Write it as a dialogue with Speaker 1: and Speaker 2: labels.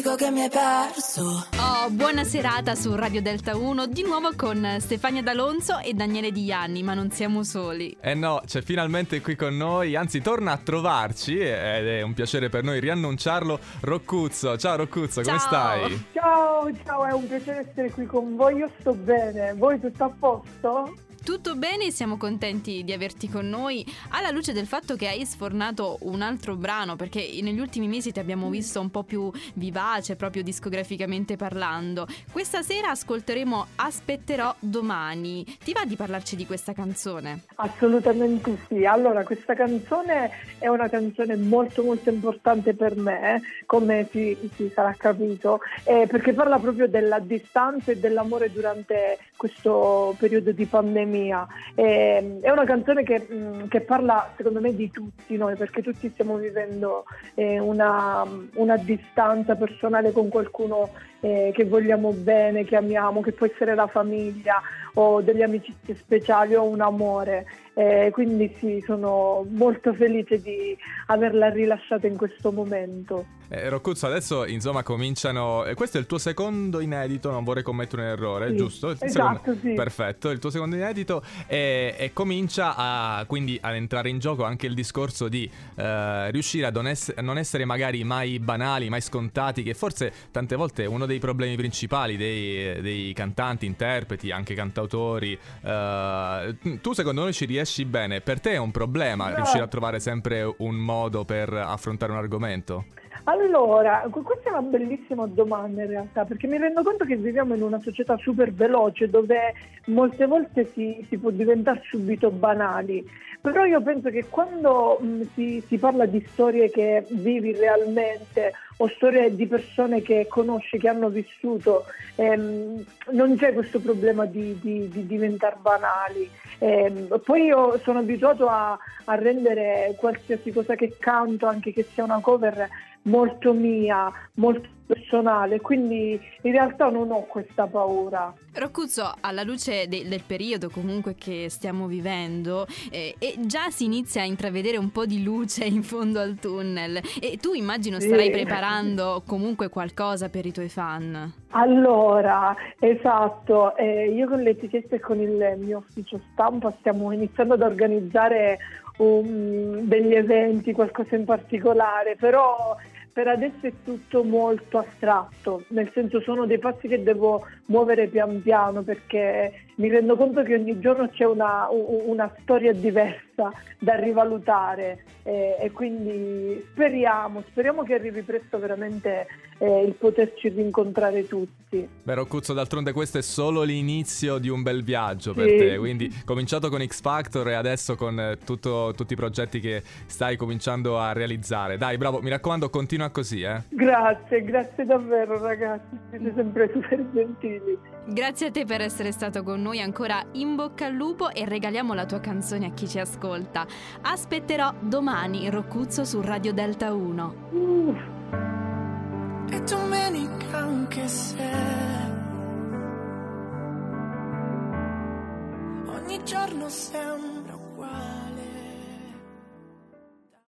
Speaker 1: dico che mi hai perso.
Speaker 2: Oh, buona serata su Radio Delta 1, di nuovo con Stefania D'Alonso e Daniele Di Ianni, ma non siamo soli.
Speaker 3: Eh no, c'è finalmente qui con noi, anzi torna a trovarci ed è un piacere per noi riannunciarlo, Roccuzzo. Ciao Roccuzzo, come
Speaker 2: Ciao.
Speaker 3: stai?
Speaker 4: Ciao, ciao, è un piacere essere qui con voi. Io sto bene. Voi tutto a posto?
Speaker 2: Tutto bene siamo contenti di averti con noi alla luce del fatto che hai sfornato un altro brano perché negli ultimi mesi ti abbiamo visto un po' più vivace proprio discograficamente parlando. Questa sera ascolteremo Aspetterò domani. Ti va di parlarci di questa canzone?
Speaker 4: Assolutamente sì. Allora, questa canzone è una canzone molto molto importante per me, come si, si sarà capito, eh, perché parla proprio della distanza e dell'amore durante questo periodo di pandemia. Eh, è una canzone che, che parla secondo me di tutti noi, perché tutti stiamo vivendo eh, una, una distanza personale con qualcuno eh, che vogliamo bene, che amiamo, che può essere la famiglia o delle amicizie speciali o un amore. Eh, quindi sì, sono molto felice di averla rilasciata in questo momento.
Speaker 3: Eh, Roccuzzo, adesso insomma cominciano. eh, questo è il tuo secondo inedito, non vorrei commettere un errore,
Speaker 4: Sì,
Speaker 3: giusto?
Speaker 4: Esatto, sì.
Speaker 3: Perfetto, il tuo secondo inedito e, e comincia a, quindi ad entrare in gioco anche il discorso di eh, riuscire a non, ess- non essere magari mai banali, mai scontati, che forse tante volte è uno dei problemi principali dei, dei cantanti, interpreti, anche cantautori. Eh, tu secondo noi ci riesci bene, per te è un problema
Speaker 4: No.
Speaker 3: riuscire a trovare sempre un modo per affrontare un argomento?
Speaker 4: Allora, que- questa è una bellissima domanda in realtà, perché mi rendo conto che viviamo in una società super veloce dove molte volte si, si può diventare subito banali, però io penso che quando mh, si, si parla di storie che vivi realmente o storie di persone che conosci, che hanno vissuto, ehm, non c'è questo problema di, di- di diventare banali. Ehm, poi io sono abituato a, a rendere qualsiasi cosa che canto, anche che sia una cover, molto mia, molto personale, quindi in realtà non ho questa paura.
Speaker 2: Roccuzzo, alla luce de- del periodo comunque che stiamo vivendo, eh, già si inizia a intravedere un po' di luce in fondo al tunnel. E tu immagino
Speaker 4: Sì.
Speaker 2: starai preparando comunque qualcosa per i tuoi fan.
Speaker 4: Allora, esatto, eh, io con l'etichetta e con il mio ufficio stampa stiamo iniziando ad organizzare um, degli eventi, qualcosa in particolare, però per adesso è tutto molto astratto, nel senso sono dei passi che devo muovere pian piano perché mi rendo conto che ogni giorno c'è una, una storia diversa da rivalutare eh, e quindi speriamo, speriamo che arrivi presto veramente eh, il poterci rincontrare tutti.
Speaker 3: Beh, Roccuzzo, d'altronde questo è solo l'inizio di un bel viaggio per
Speaker 4: Sì.
Speaker 3: te. Quindi, cominciato con X Factor e adesso con eh, tutto- tutti i progetti che stai cominciando a realizzare. Dai, bravo, mi raccomando, continua così, eh.
Speaker 4: Grazie, grazie davvero ragazzi, siete sempre super gentili.
Speaker 2: Grazie a te per essere stato con noi ancora in bocca al lupo e regaliamo la tua canzone a chi ci ascolta. Aspetterò domani Roccuzzo su Radio Delta 1.
Speaker 4: Uff.
Speaker 1: È domenica anche se ogni giorno sembra uguale.